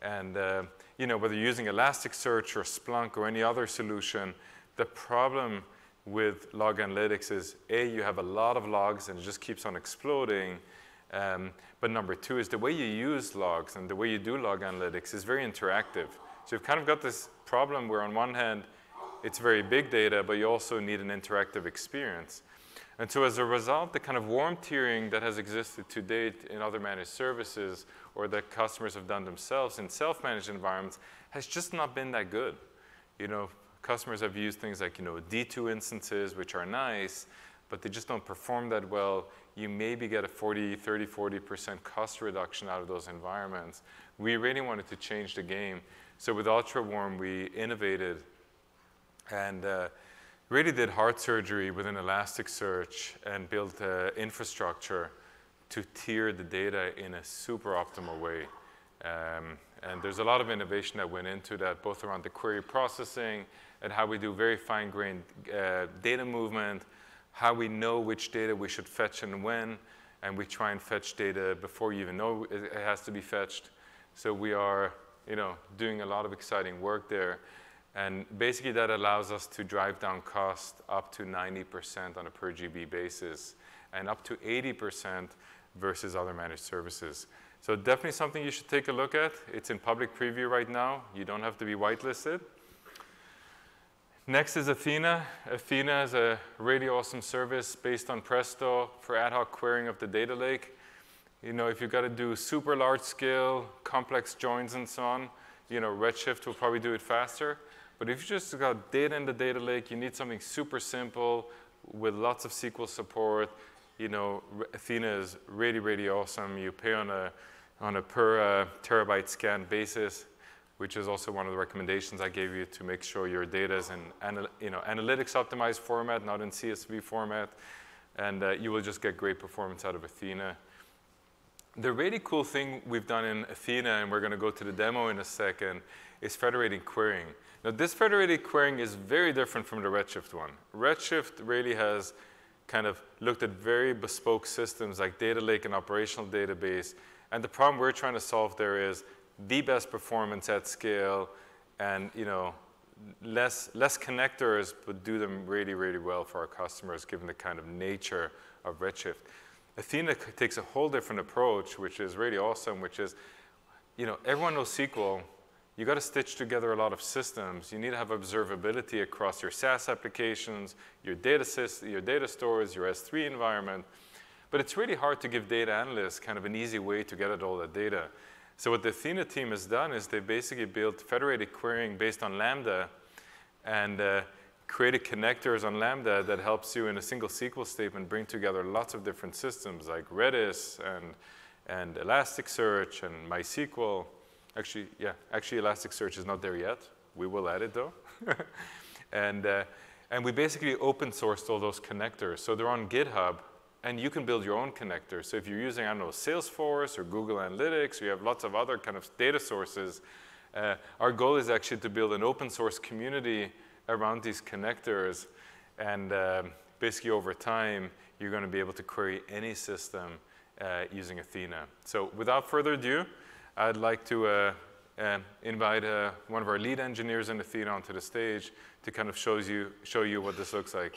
And uh, you know, whether you're using Elasticsearch or Splunk or any other solution, the problem with log analytics is A, you have a lot of logs and it just keeps on exploding. Um, but number two is the way you use logs and the way you do log analytics is very interactive. So you've kind of got this problem where on one hand, it's very big data, but you also need an interactive experience. And so as a result, the kind of warm tiering that has existed to date in other managed services or that customers have done themselves in self-managed environments has just not been that good. You know, customers have used things like, you know, D2 instances, which are nice, but they just don't perform that well you maybe get a 40, 30, 40% cost reduction out of those environments. We really wanted to change the game. So with UltraWarm, we innovated and uh, really did heart surgery within Elasticsearch and built uh, infrastructure to tier the data in a super optimal way. Um, and there's a lot of innovation that went into that, both around the query processing and how we do very fine-grained uh, data movement, how we know which data we should fetch and when, and we try and fetch data before you even know it has to be fetched. So we are, you know, doing a lot of exciting work there. And basically that allows us to drive down cost up to 90% on a per GB basis and up to 80% versus other managed services. So definitely something you should take a look at. It's in public preview right now. You don't have to be whitelisted. Next is Athena. Athena is a really awesome service based on Presto for ad hoc querying of the data lake. You know, if you've got to do super large scale, complex joins and so on, you know, Redshift will probably do it faster. But if you just got data in the data lake, you need something super simple with lots of SQL support, you know, Athena is really, really awesome. You pay on a, on a per uh, terabyte scan basis which is also one of the recommendations I gave you to make sure your data is in you know, analytics optimized format, not in CSV format, and uh, you will just get great performance out of Athena. the really cool thing we've done in Athena, and we're going to go to the demo in a second, is federated querying. Now, this federated querying is very different from the Redshift one. Redshift really has kind of looked at very bespoke systems like data lake and operational database. And the problem we're trying to solve there is the best performance at scale and, you know, less, less connectors, but do them really, really well for our customers, given the kind of nature of Redshift. Athena takes a whole different approach, which is really awesome, which is, you know, everyone knows SQL. You got to stitch together a lot of systems. You need to have observability across your SaaS applications, your data, your data stores, your S3 environment. But it's really hard to give data analysts kind of an easy way to get at all that data. So what the Athena team has done is they basically built federated querying based on Lambda and uh, created connectors on Lambda that helps you in a single SQL statement bring together lots of different systems like Redis and, and Elasticsearch and MySQL. Actually, yeah, actually Elasticsearch is not there yet. We will add it though. and, uh, and we basically open sourced all those connectors. So they're on GitHub and you can build your own connector. So if you're using, I don't know, Salesforce or Google Analytics, or you have lots of other kind of data sources, uh, our goal is actually to build an open source community around these connectors. And um, basically over time, you're going to be able to query any system uh, using Athena. So without further ado, I'd like to uh, uh, invite uh, one of our lead engineers in Athena onto the stage to kind of shows you, show you what this looks like.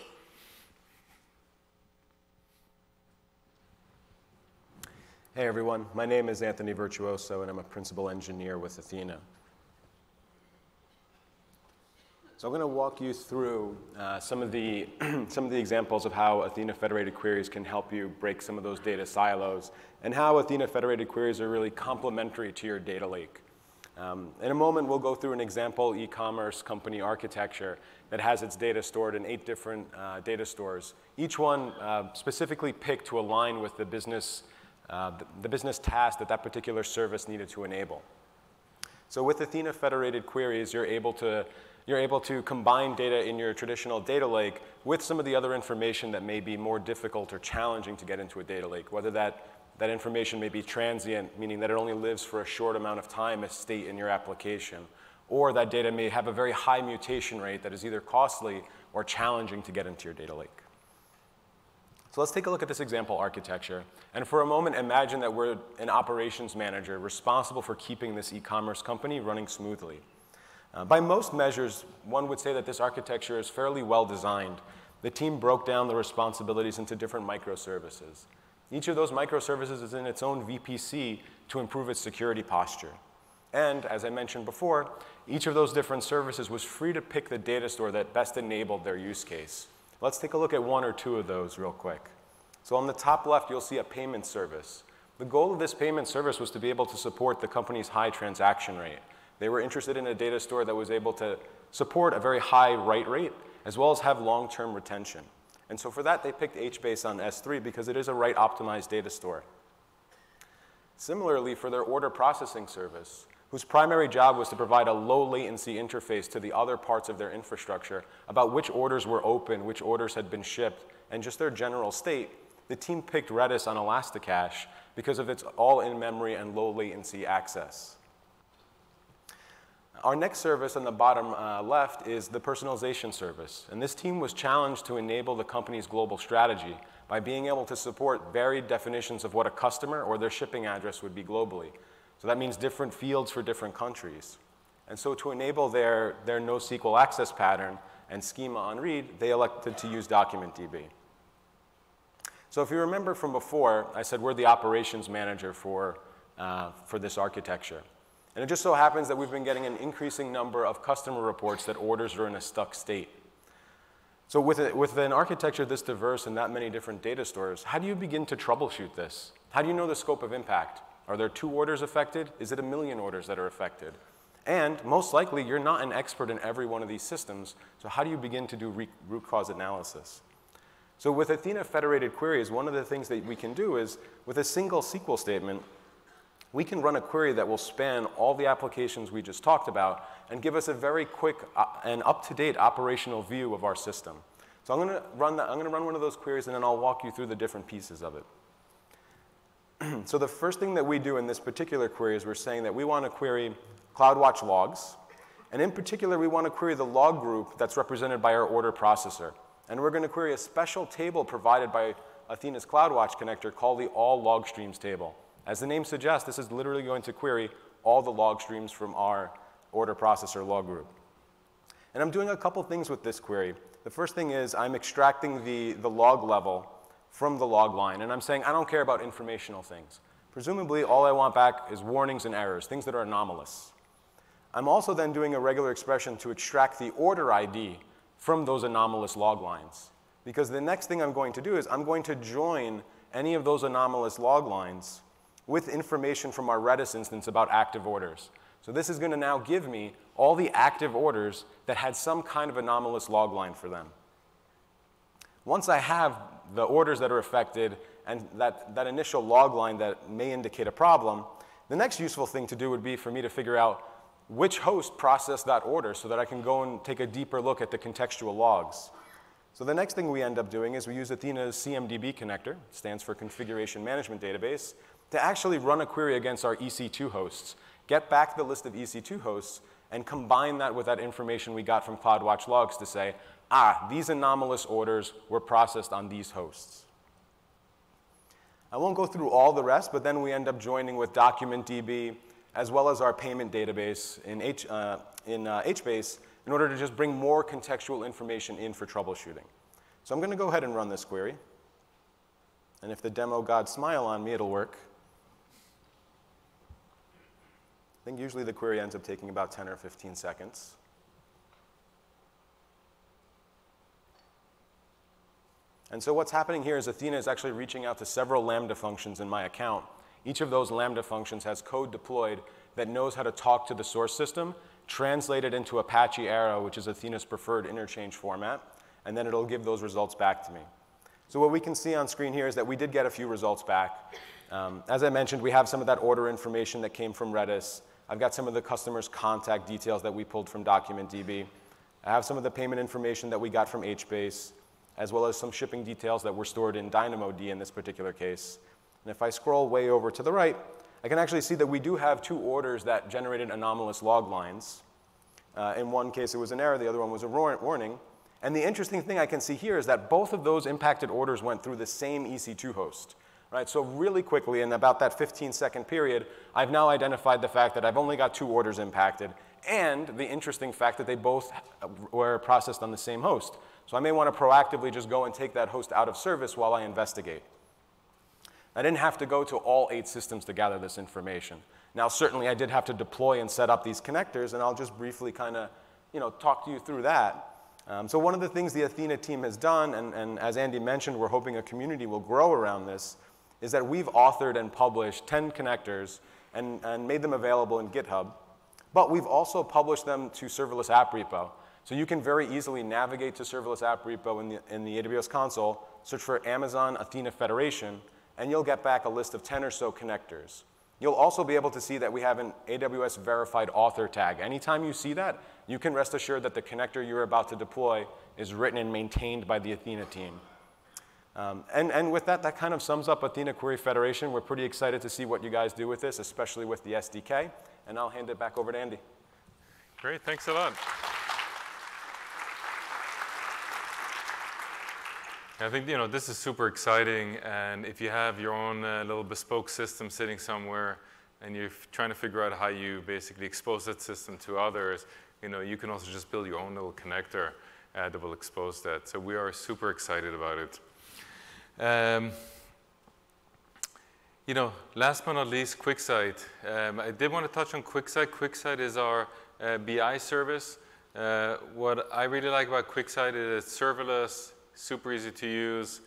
Hey everyone, my name is Anthony Virtuoso and I'm a principal engineer with Athena. So I'm going to walk you through uh, some, of the, some of the examples of how Athena federated queries can help you break some of those data silos and how Athena federated queries are really complementary to your data lake. Um, in a moment, we'll go through an example e-commerce company architecture that has its data stored in eight different uh, data stores, each one uh, specifically picked to align with the business, uh, the, the business task that that particular service needed to enable. So with Athena federated queries, you're able to you're able to combine data in your traditional data lake with some of the other information that may be more difficult or challenging to get into a data lake, whether that, that information may be transient, meaning that it only lives for a short amount of time as state in your application, or that data may have a very high mutation rate that is either costly or challenging to get into your data lake. So let's take a look at this example architecture. And for a moment, imagine that we're an operations manager responsible for keeping this e-commerce company running smoothly. Uh, by most measures, one would say that this architecture is fairly well designed. The team broke down the responsibilities into different microservices. Each of those microservices is in its own VPC to improve its security posture. And as I mentioned before, each of those different services was free to pick the data store that best enabled their use case. Let's take a look at one or two of those real quick. So on the top left, you'll see a payment service. The goal of this payment service was to be able to support the company's high transaction rate. They were interested in a data store that was able to support a very high write rate, as well as have long-term retention. And so for that, they picked HBase on S3 because it is a write optimized data store. Similarly, for their order processing service, whose primary job was to provide a low latency interface to the other parts of their infrastructure about which orders were open, which orders had been shipped, and just their general state, the team picked Redis on ElastiCache because of its all in memory and low latency access. Our next service on the bottom uh, left is the personalization service. And this team was challenged to enable the company's global strategy by being able to support varied definitions of what a customer or their shipping address would be globally. So that means different fields for different countries. And so to enable their, their NoSQL access pattern and schema on read, they elected to use DocumentDB. So if you remember from before, I said we're the operations manager for, uh, for this architecture. And it just so happens that we've been getting an increasing number of customer reports that orders are in a stuck state. So with, a, with an architecture this diverse and that many different data stores, how do you begin to troubleshoot this? How do you know the scope of impact? Are there two orders affected? Is it a million orders that are affected? And most likely, you're not an expert in every one of these systems, so how do you begin to do root cause analysis? So with Athena federated queries, one of the things that we can do is, with a single SQL statement, we can run a query that will span all the applications we just talked about and give us a very quick uh, and up-to-date operational view of our system. So I'm going to run I'm going to run one of those queries and then I'll walk you through the different pieces of it. so the first thing that we do in this particular query is we're saying that we want to query CloudWatch logs. And in particular, we want to query the log group that's represented by our order processor. And we're going to query a special table provided by Athena's CloudWatch connector called the all log streams table. As the name suggests, this is literally going to query all the log streams from our order processor log group. And I'm doing a couple things with this query. The first thing is I'm extracting the, the log level from the log line, and I'm saying I don't care about informational things. Presumably, all I want back is warnings and errors, things that are anomalous. I'm also then doing a regular expression to extract the order ID from those anomalous log lines. Because the next thing I'm going to do is I'm going to join any of those anomalous log lines with information from our Redis instance about active orders. So this is going to now give me all the active orders that had some kind of anomalous log line for them. Once I have the orders that are affected and that, that initial log line that may indicate a problem, the next useful thing to do would be for me to figure out which host processed that order so that I can go and take a deeper look at the contextual logs. So the next thing we end up doing is we use Athena's CMDB connector, stands for Configuration Management Database, to actually run a query against our EC2 hosts get back the list of EC2 hosts, and combine that with that information we got from CloudWatch logs to say, ah, these anomalous orders were processed on these hosts. I won't go through all the rest, but then we end up joining with DocumentDB as well as our payment database in, H, uh, in uh, HBase in order to just bring more contextual information in for troubleshooting. So I'm going to go ahead and run this query. And if the demo gods smile on me, it'll work. I think usually the query ends up taking about 10 or 15 seconds. And so what's happening here is Athena is actually reaching out to several Lambda functions in my account. Each of those Lambda functions has code deployed that knows how to talk to the source system, translate it into Apache Arrow, which is Athena's preferred interchange format, and then it'll give those results back to me. So what we can see on screen here is that we did get a few results back. Um, as I mentioned, we have some of that order information that came from Redis. I've got some of the customer's contact details that we pulled from DocumentDB. I have some of the payment information that we got from HBase, as well as some shipping details that were stored in DynamoDB in this particular case. And if I scroll way over to the right, I can actually see that we do have two orders that generated anomalous log lines. Uh, in one case, it was an error. The other one was a warning. And the interesting thing I can see here is that both of those impacted orders went through the same EC2 host. Right, so really quickly, in about that 15 second period, I've now identified the fact that I've only got two orders impacted and the interesting fact that they both were processed on the same host. So I may want to proactively just go and take that host out of service while I investigate. I didn't have to go to all eight systems to gather this information. Now, certainly I did have to deploy and set up these connectors, and I'll just briefly kind of you know, talk to you through that. Um, so one of the things the Athena team has done, and, and as Andy mentioned, we're hoping a community will grow around this, is that we've authored and published 10 connectors and, and made them available in GitHub. But we've also published them to serverless app repo. So you can very easily navigate to serverless app repo in the, in the AWS console, search for Amazon Athena Federation, and you'll get back a list of 10 or so connectors. You'll also be able to see that we have an AWS verified author tag. Anytime you see that, you can rest assured that the connector you're about to deploy is written and maintained by the Athena team. Um, and, and with that, that kind of sums up Athena Query Federation. We're pretty excited to see what you guys do with this, especially with the SDK. And I'll hand it back over to Andy. Great, thanks a lot. I think you know this is super exciting, and if you have your own uh, little bespoke system sitting somewhere, and you're trying to figure out how you basically expose that system to others, you know you can also just build your own little connector uh, that will expose that. So we are super excited about it. Um, you know, last but not least, QuickSight. Um, I did want to touch on QuickSight. QuickSight is our uh, BI service. Uh, what I really like about QuickSight is it's serverless, super easy to use.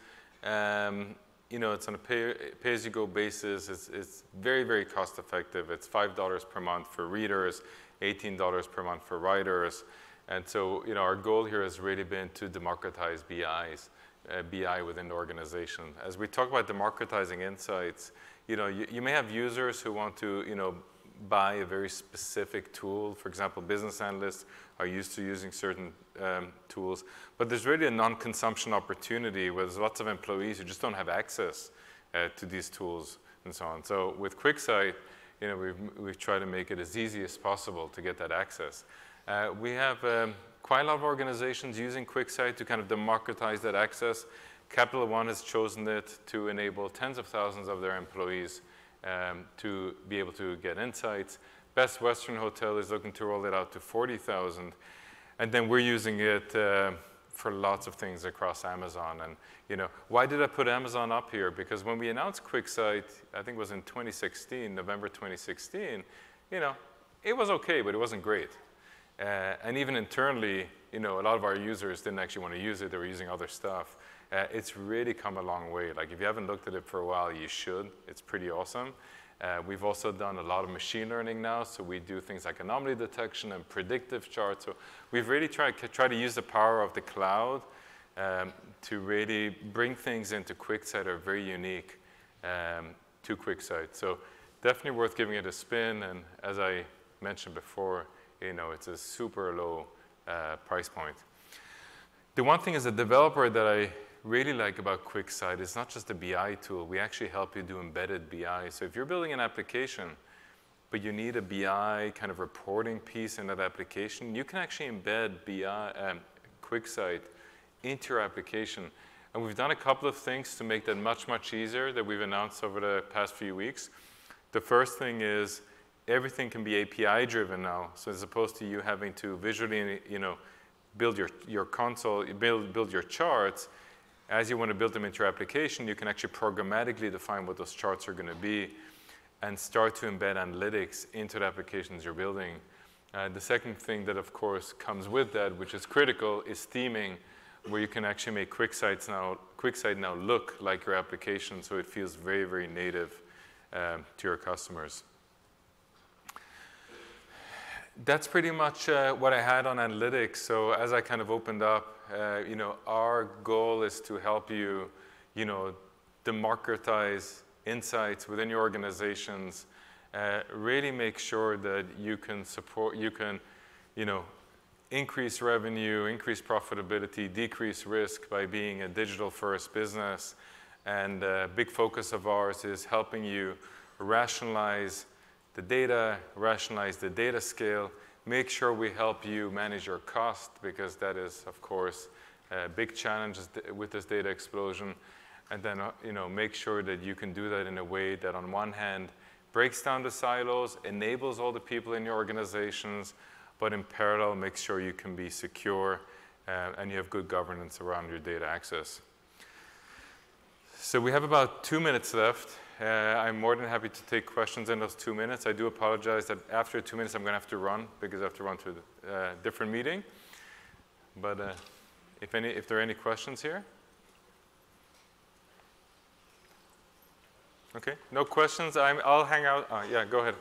Um, you know, it's on a pay, pay-as-you-go basis. It's, it's very, very cost-effective. It's $5 per month for readers, $18 per month for writers. And so, you know, our goal here has really been to democratize BIs uh, BI within the organization. As we talk about democratizing insights, you know, you, you, may have users who want to, you know, buy a very specific tool. For example, business analysts are used to using certain um, tools, but there's really a non-consumption opportunity where there's lots of employees who just don't have access uh, to these tools. and so on. So with QuickSight, you know, we've, we've tried to make it as easy as possible to get that access. Uh, we have um, quite a lot of organizations using QuickSight to kind of democratize that access. Capital One has chosen it to enable tens of thousands of their employees um, to be able to get insights. Best Western Hotel is looking to roll it out to 40,000. And then we're using it uh, for lots of things across Amazon. And you know, why did I put Amazon up here? Because when we announced QuickSight, I think it was in 2016, November 2016, you know, it was okay, but it wasn't great. Uh, and even internally, you know, a lot of our users didn't actually want to use it. They were using other stuff. Uh, it's really come a long way. Like if you haven't looked at it for a while, you should. It's pretty awesome. Uh, we've also done a lot of machine learning now, so we do things like anomaly detection and predictive charts. So we've really tried try to use the power of the cloud um, to really bring things into QuickSight that are very unique um, to QuickSight. So definitely worth giving it a spin. And as I mentioned before, you know, it's a super low uh, price point. The one thing as a developer that I really like about QuickSight is not just a BI tool. We actually help you do embedded BI. So if you're building an application, but you need a BI kind of reporting piece in that application, you can actually embed BI, um, QuickSight into your application. And we've done a couple of things to make that much, much easier that we've announced over the past few weeks. The first thing is everything can be API driven now. So as opposed to you having to visually, you know, build your, your console, build, build your charts, as you want to build them into your application, you can actually programmatically define what those charts are going to be and start to embed analytics into the applications you're building. Uh, the second thing that, of course, comes with that, which is critical, is theming, where you can actually make QuickSight now, QuickSight now look like your application so it feels very, very native uh, to your customers. That's pretty much uh, what I had on analytics. So as I kind of opened up, uh, you know, our goal is to help you, you know, democratize insights within your organizations, uh, really make sure that you can support, you can, you know, increase revenue, increase profitability, decrease risk by being a digital first business. And a big focus of ours is helping you rationalize the data, rationalize the data scale, make sure we help you manage your cost because that is, of course, a big challenge with this data explosion. And then, uh, you know, make sure that you can do that in a way that on one hand breaks down the silos, enables all the people in your organizations, but in parallel makes sure you can be secure uh, and you have good governance around your data access. So we have about two minutes left. Uh, I'm more than happy to take questions in those two minutes. I do apologize that after two minutes I'm going to have to run because I have to run to a uh, different meeting. But uh, if, any, if there are any questions here? Okay, no questions. i will hang out. Uh, yeah, go ahead.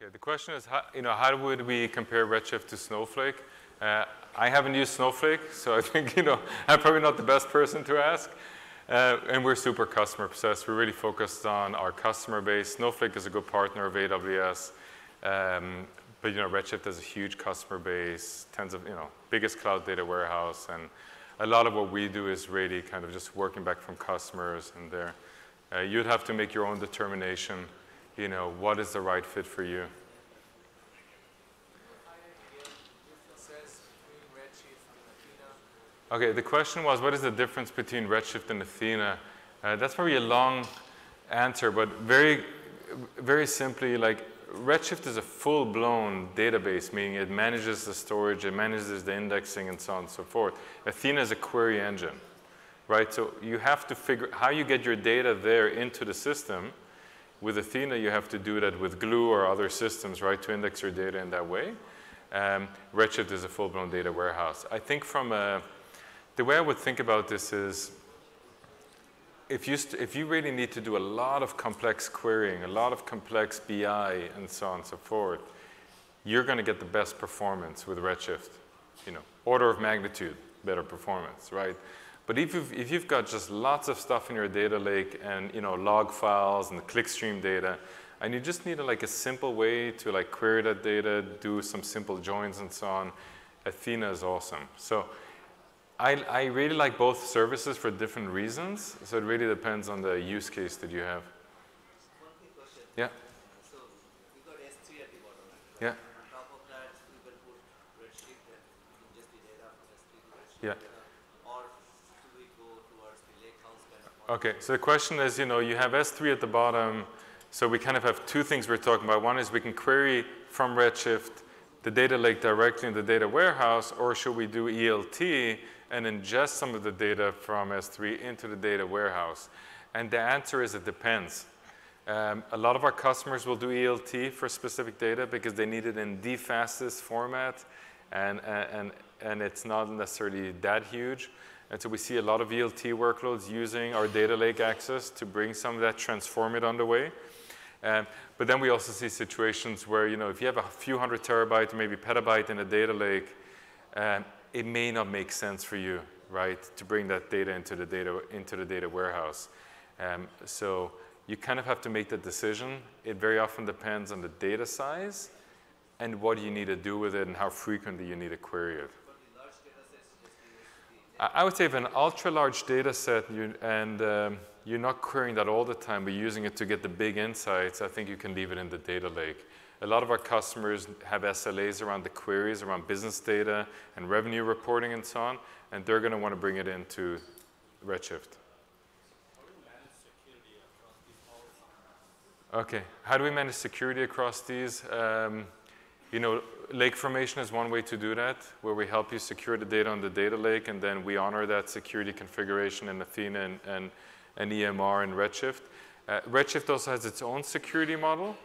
Okay, the question is, how, you know, how would we compare Redshift to Snowflake? I haven't used Snowflake, so I think you know I'm probably not the best person to ask. Uh, and we're super customer obsessed. We're really focused on our customer base. Snowflake is a good partner of AWS, um, but you know Redshift has a huge customer base, tens of you know biggest cloud data warehouse, and a lot of what we do is really kind of just working back from customers and there. Uh, you'd have to make your own determination. You know what is the right fit for you. Okay, the question was, what is the difference between Redshift and Athena? Uh, that's probably a long answer, but very, very simply, like Redshift is a full-blown database, meaning it manages the storage, it manages the indexing, and so on and so forth. Athena is a query engine, right? So you have to figure how you get your data there into the system. With Athena, you have to do that with Glue or other systems, right, to index your data in that way. Um, Redshift is a full-blown data warehouse. I think from a the way I would think about this is if you, if you really need to do a lot of complex querying, a lot of complex BI, and so on and so forth, you're going to get the best performance with Redshift. You know, order of magnitude better performance, right? But if you've, if you've got just lots of stuff in your data lake and you know log files and the clickstream data, and you just need a, like a simple way to like query that data, do some simple joins and so on, Athena is awesome. So I, I really like both services for different reasons. So it really depends on the use case that you have. Yeah. So got S3 at the bottom, right? Yeah. On top of that, will put Redshift and data from S3 to Redshift. Yeah. Okay, so the question is, you know, you have S3 at the bottom, so we kind of have two things we're talking about. One is we can query from Redshift the data lake directly in the data warehouse, or should we do ELT and ingest some of the data from S3 into the data warehouse? And the answer is it depends. Um, a lot of our customers will do ELT for specific data because they need it in the fastest format, and, and, and it's not necessarily that huge. And so we see a lot of ELT workloads using our data lake access to bring some of that, transform it on the way. Um, but then we also see situations where, you know, if you have a few hundred terabyte, maybe petabyte in a data lake, um, it may not make sense for you, right, to bring that data into the data, into the data warehouse. Um, so you kind of have to make that decision. It very often depends on the data size and what you need to do with it and how frequently you need to query it. I would say if an ultra large data set you, and um, you're not querying that all the time, but using it to get the big insights, I think you can leave it in the data lake. A lot of our customers have SLAs around the queries, around business data and revenue reporting and so on, and they're going to want to bring it into Redshift. Okay, how do we manage security across these? Um, you know, lake formation is one way to do that, where we help you secure the data on the data lake, and then we honor that security configuration in Athena and, and, and EMR and Redshift. Uh, Redshift also has its own security model.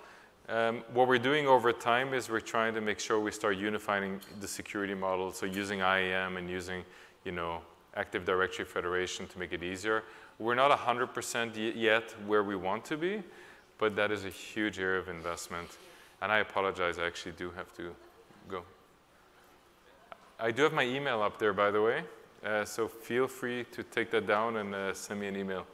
Um, what we're doing over time is we're trying to make sure we start unifying the security model, so using IAM and using, you know, Active Directory Federation to make it easier. We're not 100% yet where we want to be, but that is a huge area of investment. And I apologize, I actually do have to go. I do have my email up there, by the way, uh, so feel free to take that down and uh, send me an email.